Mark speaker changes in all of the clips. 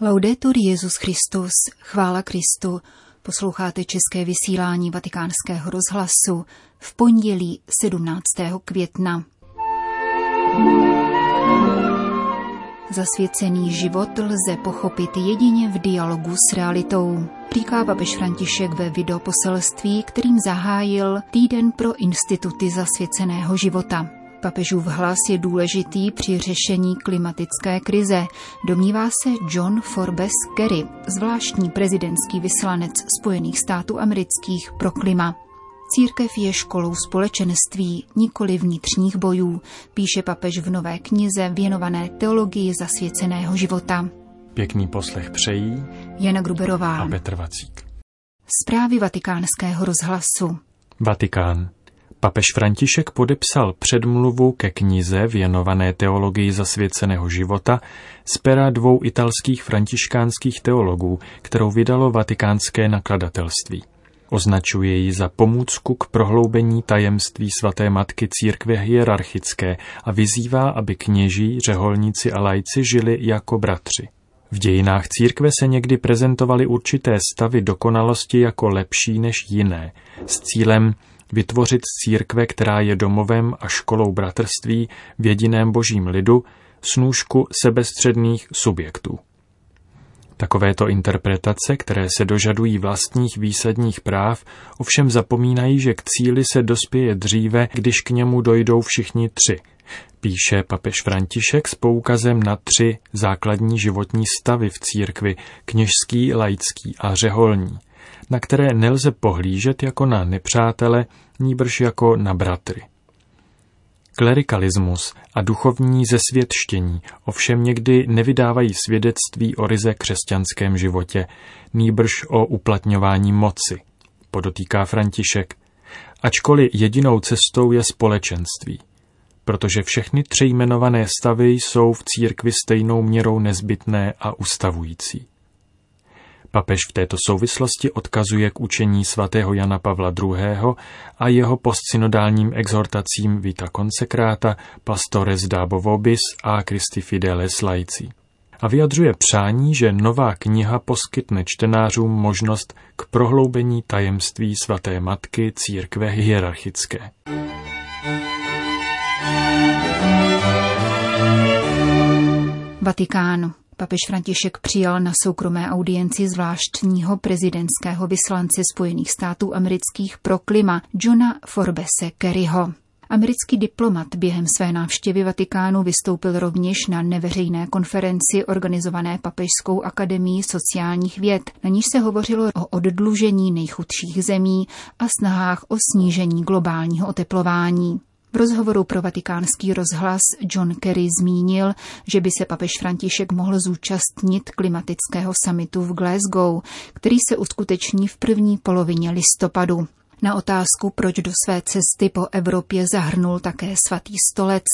Speaker 1: Laudetur Jezus Christus, chvála Kristu. Posloucháte české vysílání Vatikánského rozhlasu v pondělí 17. května. Zasvěcený život lze pochopit jedině v dialogu s realitou, říká papež František ve videoposelství, kterým zahájil týden pro instituty zasvěceného života. Papežův hlas je důležitý při řešení klimatické krize, domnívá se John Forbes Kerry, zvláštní prezidentský vyslanec Spojených států amerických pro klima. Církev je školou společenství, nikoli vnitřních bojů, píše papež v nové knize věnované teologii zasvěceného života.
Speaker 2: Pěkný poslech přejí
Speaker 1: Jana Gruberová
Speaker 2: a Petr Vacík.
Speaker 1: Zprávy vatikánského rozhlasu
Speaker 2: Vatikán. Papež František podepsal předmluvu ke knize věnované teologii zasvěceného života z pera dvou italských františkánských teologů, kterou vydalo vatikánské nakladatelství. Označuje ji za pomůcku k prohloubení tajemství svaté matky církve hierarchické a vyzývá, aby kněží, řeholníci a lajci žili jako bratři. V dějinách církve se někdy prezentovaly určité stavy dokonalosti jako lepší než jiné, s cílem vytvořit církve, která je domovem a školou bratrství v jediném božím lidu, snůžku sebestředných subjektů. Takovéto interpretace, které se dožadují vlastních výsadních práv, ovšem zapomínají, že k cíli se dospěje dříve, když k němu dojdou všichni tři. Píše papež František s poukazem na tři základní životní stavy v církvi, kněžský, laický a řeholní na které nelze pohlížet jako na nepřátele, níbrž jako na bratry. Klerikalismus a duchovní zesvětštění ovšem někdy nevydávají svědectví o ryze křesťanském životě, nýbrž o uplatňování moci, podotýká František, ačkoliv jedinou cestou je společenství, protože všechny tři jmenované stavy jsou v církvi stejnou měrou nezbytné a ustavující. Papež v této souvislosti odkazuje k učení svatého Jana Pavla II. a jeho postsynodálním exhortacím Vita Consecrata Pastores Dabo Vobis a Christi Fideles Laici. A vyjadřuje přání, že nová kniha poskytne čtenářům možnost k prohloubení tajemství svaté matky církve hierarchické.
Speaker 1: Vatikán. Papež František přijal na soukromé audienci zvláštního prezidentského vyslance Spojených států amerických pro klima Johna Forbese Kerryho. Americký diplomat během své návštěvy Vatikánu vystoupil rovněž na neveřejné konferenci organizované Papežskou akademií sociálních věd, na níž se hovořilo o oddlužení nejchudších zemí a snahách o snížení globálního oteplování. V rozhovoru pro vatikánský rozhlas John Kerry zmínil, že by se papež František mohl zúčastnit klimatického samitu v Glasgow, který se uskuteční v první polovině listopadu. Na otázku, proč do své cesty po Evropě zahrnul také svatý stolec,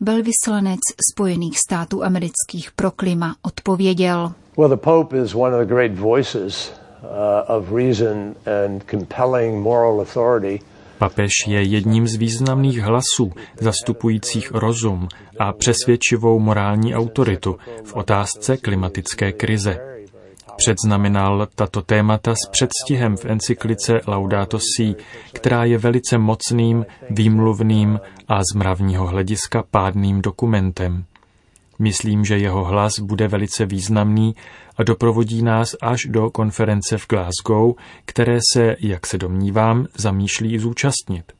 Speaker 1: velvyslanec Spojených států amerických pro klima odpověděl. Well, the Pope is one of the great voices uh, of reason and compelling moral authority
Speaker 2: Papež je jedním z významných hlasů zastupujících rozum a přesvědčivou morální autoritu v otázce klimatické krize. Předznamenal tato témata s předstihem v encyklice Laudato Si, která je velice mocným, výmluvným a z mravního hlediska pádným dokumentem. Myslím, že jeho hlas bude velice významný a doprovodí nás až do konference v Glasgow, které se, jak se domnívám, zamýšlí zúčastnit.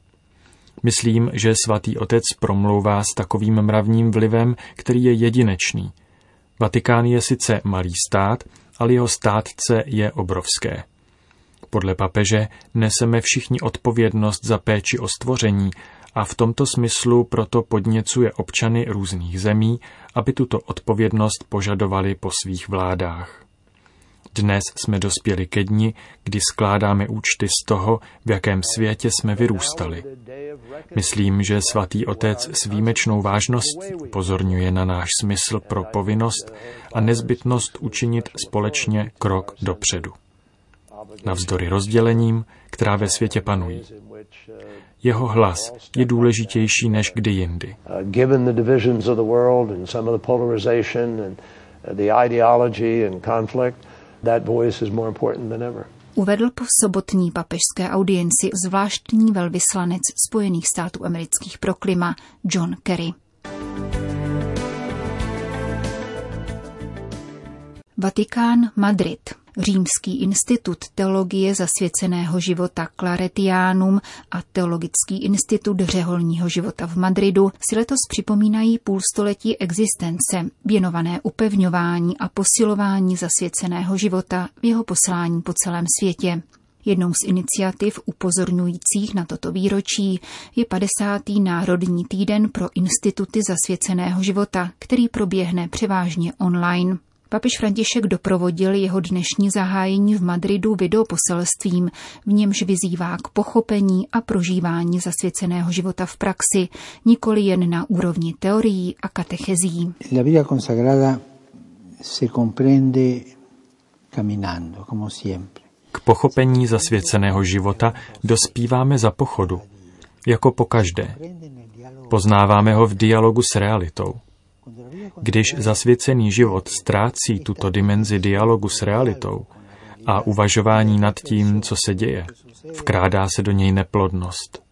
Speaker 2: Myslím, že svatý otec promlouvá s takovým mravním vlivem, který je jedinečný. Vatikán je sice malý stát, ale jeho státce je obrovské. Podle papeže neseme všichni odpovědnost za péči o stvoření a v tomto smyslu proto podněcuje občany různých zemí, aby tuto odpovědnost požadovali po svých vládách. Dnes jsme dospěli ke dni, kdy skládáme účty z toho, v jakém světě jsme vyrůstali. Myslím, že svatý otec s výjimečnou vážností upozorňuje na náš smysl pro povinnost a nezbytnost učinit společně krok dopředu. Navzdory rozdělením, která ve světě panují. Jeho hlas je důležitější než kdy jindy.
Speaker 1: the ideology and conflict, that voice is more important than ever. Uvedl po sobotní papežské audienci zvláštní velvyslanec Spojených států amerických pro klima John Kerry. Vatikán Madrid. Římský institut teologie zasvěceného života Claretianum a Teologický institut řeholního života v Madridu si letos připomínají půlstoletí existence, věnované upevňování a posilování zasvěceného života v jeho poslání po celém světě. Jednou z iniciativ upozorňujících na toto výročí je 50. Národní týden pro instituty zasvěceného života, který proběhne převážně online. Papež František doprovodil jeho dnešní zahájení v Madridu videoposelstvím, v němž vyzývá k pochopení a prožívání zasvěceného života v praxi, nikoli jen na úrovni teorií a katechezí. La vida consagrada se comprende
Speaker 2: caminando, como siempre. K pochopení zasvěceného života dospíváme za pochodu, jako po každé. Poznáváme ho v dialogu s realitou. Když zasvěcený život ztrácí tuto dimenzi dialogu s realitou a uvažování nad tím, co se děje, vkrádá se do něj neplodnost.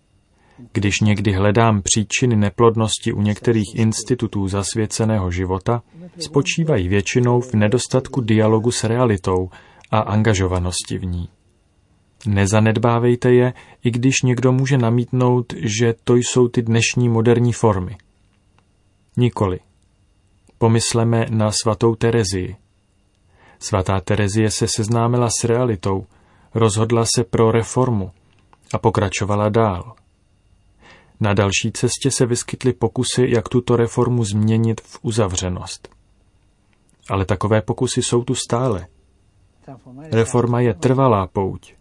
Speaker 2: Když někdy hledám příčiny neplodnosti u některých institutů zasvěceného života, spočívají většinou v nedostatku dialogu s realitou a angažovanosti v ní. Nezanedbávejte je, i když někdo může namítnout, že to jsou ty dnešní moderní formy. Nikoli. Pomysleme na svatou Terezii. Svatá Terezie se seznámila s realitou, rozhodla se pro reformu a pokračovala dál. Na další cestě se vyskytly pokusy, jak tuto reformu změnit v uzavřenost. Ale takové pokusy jsou tu stále. Reforma je trvalá pouť.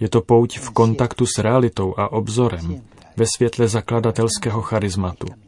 Speaker 2: Je to pouť v kontaktu s realitou a obzorem ve světle zakladatelského charizmatu.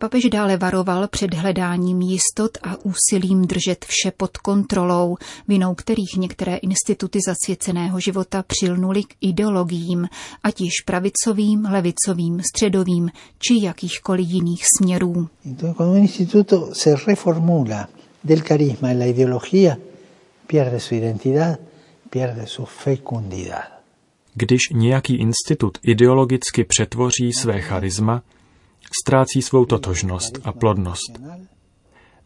Speaker 1: Papež dále varoval před hledáním jistot a úsilím držet vše pod kontrolou, vinou kterých některé instituty zasvěceného života přilnuly k ideologiím, ať již pravicovým, levicovým, středovým či jakýchkoliv jiných směrů. instituto se reformula del carisma y la ideología, pierde su identidad, pierde su fecundidad.
Speaker 2: Když nějaký institut ideologicky přetvoří své charisma, ztrácí svou totožnost a plodnost.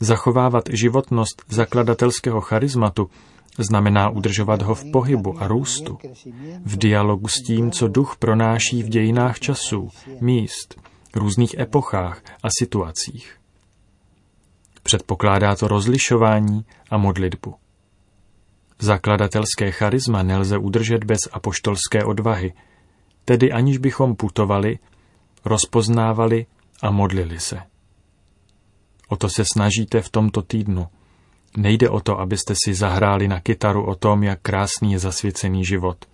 Speaker 2: Zachovávat životnost zakladatelského charizmatu znamená udržovat ho v pohybu a růstu, v dialogu s tím, co duch pronáší v dějinách časů, míst, různých epochách a situacích. Předpokládá to rozlišování a modlitbu. Zakladatelské charisma nelze udržet bez apoštolské odvahy, tedy aniž bychom putovali, rozpoznávali a modlili se. O to se snažíte v tomto týdnu. Nejde o to, abyste si zahráli na kytaru o tom, jak krásný je zasvěcený život.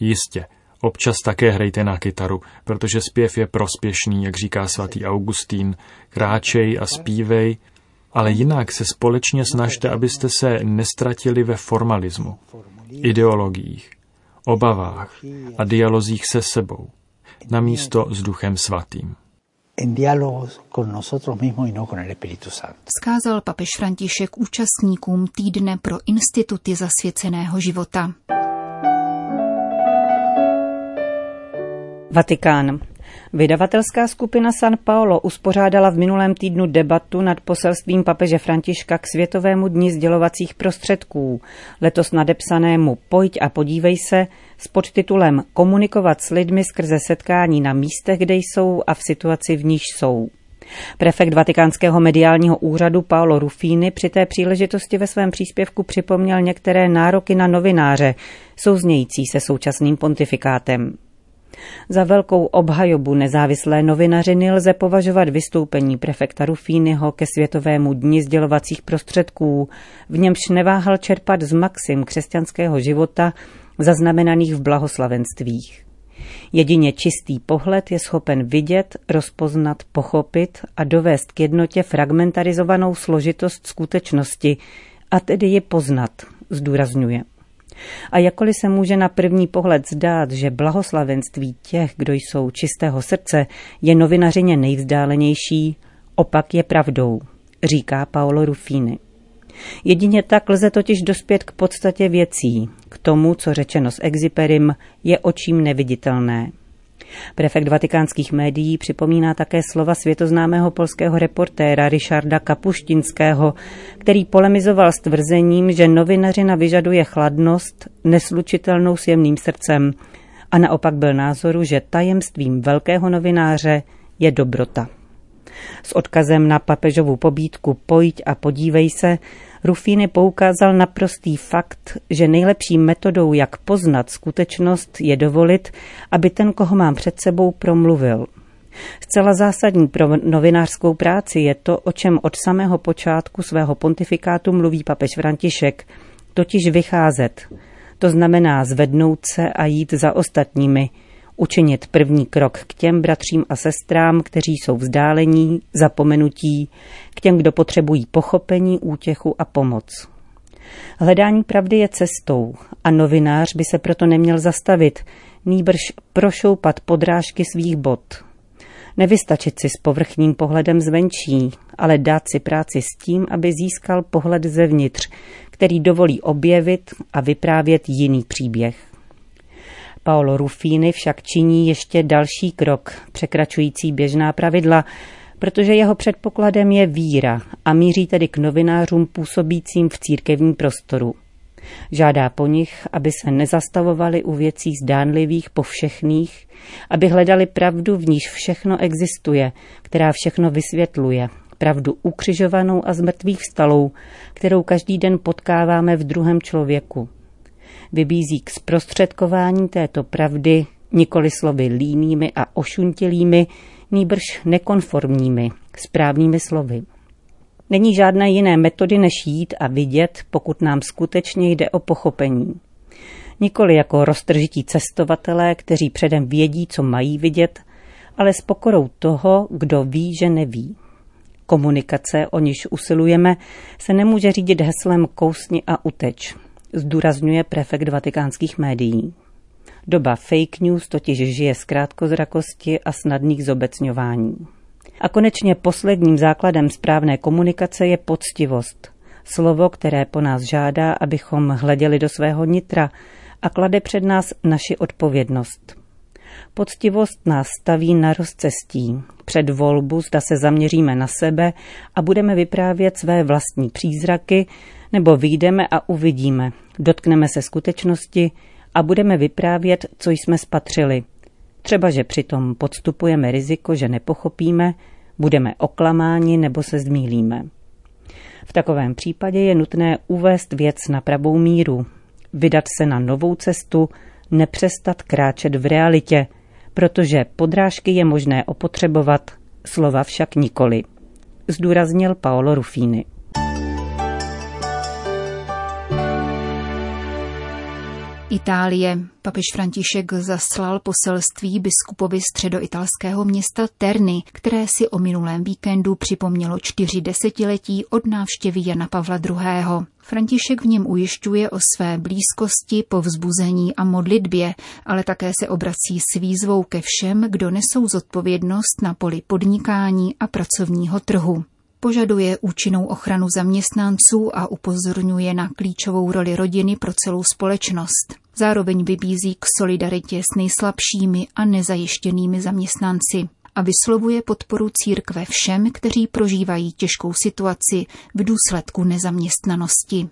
Speaker 2: Jistě, občas také hrajte na kytaru, protože zpěv je prospěšný, jak říká svatý Augustín. Kráčej a zpívej, ale jinak se společně snažte, abyste se nestratili ve formalismu, ideologiích, obavách a dialozích se sebou, na místo s Duchem Svatým en diálogos con nosotros mismos y no con el Espíritu Santo.
Speaker 1: Skázal papež František účastníkům týdne pro instituty zasvěceného života.
Speaker 3: Vatikán. Vydavatelská skupina San Paolo uspořádala v minulém týdnu debatu nad poselstvím papeže Františka k Světovému dni sdělovacích prostředků, letos nadepsanému Pojď a podívej se, s podtitulem Komunikovat s lidmi skrze setkání na místech, kde jsou a v situaci, v níž jsou. Prefekt Vatikánského mediálního úřadu Paolo Rufini při té příležitosti ve svém příspěvku připomněl některé nároky na novináře, souznějící se současným pontifikátem. Za velkou obhajobu nezávislé novinařiny lze považovat vystoupení prefekta Rufínyho ke Světovému dni sdělovacích prostředků, v němž neváhal čerpat z maxim křesťanského života zaznamenaných v blahoslavenstvích. Jedině čistý pohled je schopen vidět, rozpoznat, pochopit a dovést k jednotě fragmentarizovanou složitost skutečnosti, a tedy ji poznat, zdůrazňuje. A jakkoliv se může na první pohled zdát, že blahoslavenství těch, kdo jsou čistého srdce, je novinařině nejvzdálenější, opak je pravdou, říká Paolo Ruffini. Jedině tak lze totiž dospět k podstatě věcí, k tomu, co řečeno s exiperim, je očím neviditelné. Prefekt vatikánských médií připomíná také slova světoznámého polského reportéra Richarda Kapuštinského, který polemizoval s tvrzením, že novinařina vyžaduje chladnost neslučitelnou s jemným srdcem a naopak byl názoru, že tajemstvím velkého novináře je dobrota. S odkazem na papežovu pobídku Pojď a podívej se, Rufíny poukázal na prostý fakt, že nejlepší metodou, jak poznat skutečnost, je dovolit, aby ten, koho mám před sebou, promluvil. Zcela zásadní pro novinářskou práci je to, o čem od samého počátku svého pontifikátu mluví papež František, totiž vycházet. To znamená zvednout se a jít za ostatními, učinit první krok k těm bratřím a sestrám, kteří jsou vzdálení, zapomenutí, k těm, kdo potřebují pochopení, útěchu a pomoc. Hledání pravdy je cestou a novinář by se proto neměl zastavit, nýbrž prošoupat podrážky svých bod. Nevystačit si s povrchním pohledem zvenčí, ale dát si práci s tím, aby získal pohled zevnitř, který dovolí objevit a vyprávět jiný příběh. Paolo Ruffini však činí ještě další krok, překračující běžná pravidla, protože jeho předpokladem je víra a míří tedy k novinářům působícím v církevním prostoru. Žádá po nich, aby se nezastavovali u věcí zdánlivých povšechných, aby hledali pravdu, v níž všechno existuje, která všechno vysvětluje, pravdu ukřižovanou a zmrtvých vstalou, kterou každý den potkáváme v druhém člověku – vybízí k zprostředkování této pravdy nikoli slovy línými a ošuntilými, nýbrž nekonformními, správnými slovy. Není žádné jiné metody, než jít a vidět, pokud nám skutečně jde o pochopení. Nikoli jako roztržití cestovatelé, kteří předem vědí, co mají vidět, ale s pokorou toho, kdo ví, že neví. Komunikace, o níž usilujeme, se nemůže řídit heslem kousni a uteč zdůrazňuje prefekt vatikánských médií. Doba fake news totiž žije z krátkozrakosti a snadných zobecňování. A konečně posledním základem správné komunikace je poctivost. Slovo, které po nás žádá, abychom hleděli do svého nitra a klade před nás naši odpovědnost. Poctivost nás staví na rozcestí. Před volbu zda se zaměříme na sebe a budeme vyprávět své vlastní přízraky, nebo vyjdeme a uvidíme, dotkneme se skutečnosti a budeme vyprávět, co jsme spatřili. Třeba, že přitom podstupujeme riziko, že nepochopíme, budeme oklamáni nebo se zmílíme. V takovém případě je nutné uvést věc na pravou míru, vydat se na novou cestu, nepřestat kráčet v realitě, protože podrážky je možné opotřebovat, slova však nikoli. Zdůraznil Paolo Rufini.
Speaker 1: Itálie. Papež František zaslal poselství biskupovi středoitalského města Terny, které si o minulém víkendu připomnělo čtyři desetiletí od návštěvy Jana Pavla II. František v něm ujišťuje o své blízkosti, povzbuzení a modlitbě, ale také se obrací s výzvou ke všem, kdo nesou zodpovědnost na poli podnikání a pracovního trhu požaduje účinnou ochranu zaměstnanců a upozorňuje na klíčovou roli rodiny pro celou společnost. Zároveň vybízí k solidaritě s nejslabšími a nezajištěnými zaměstnanci a vyslovuje podporu církve všem, kteří prožívají těžkou situaci v důsledku nezaměstnanosti.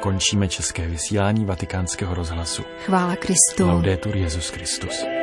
Speaker 2: Končíme české vysílání vatikánského rozhlasu.
Speaker 1: Chvála Kristu.
Speaker 2: Laudetur Jezus Christus.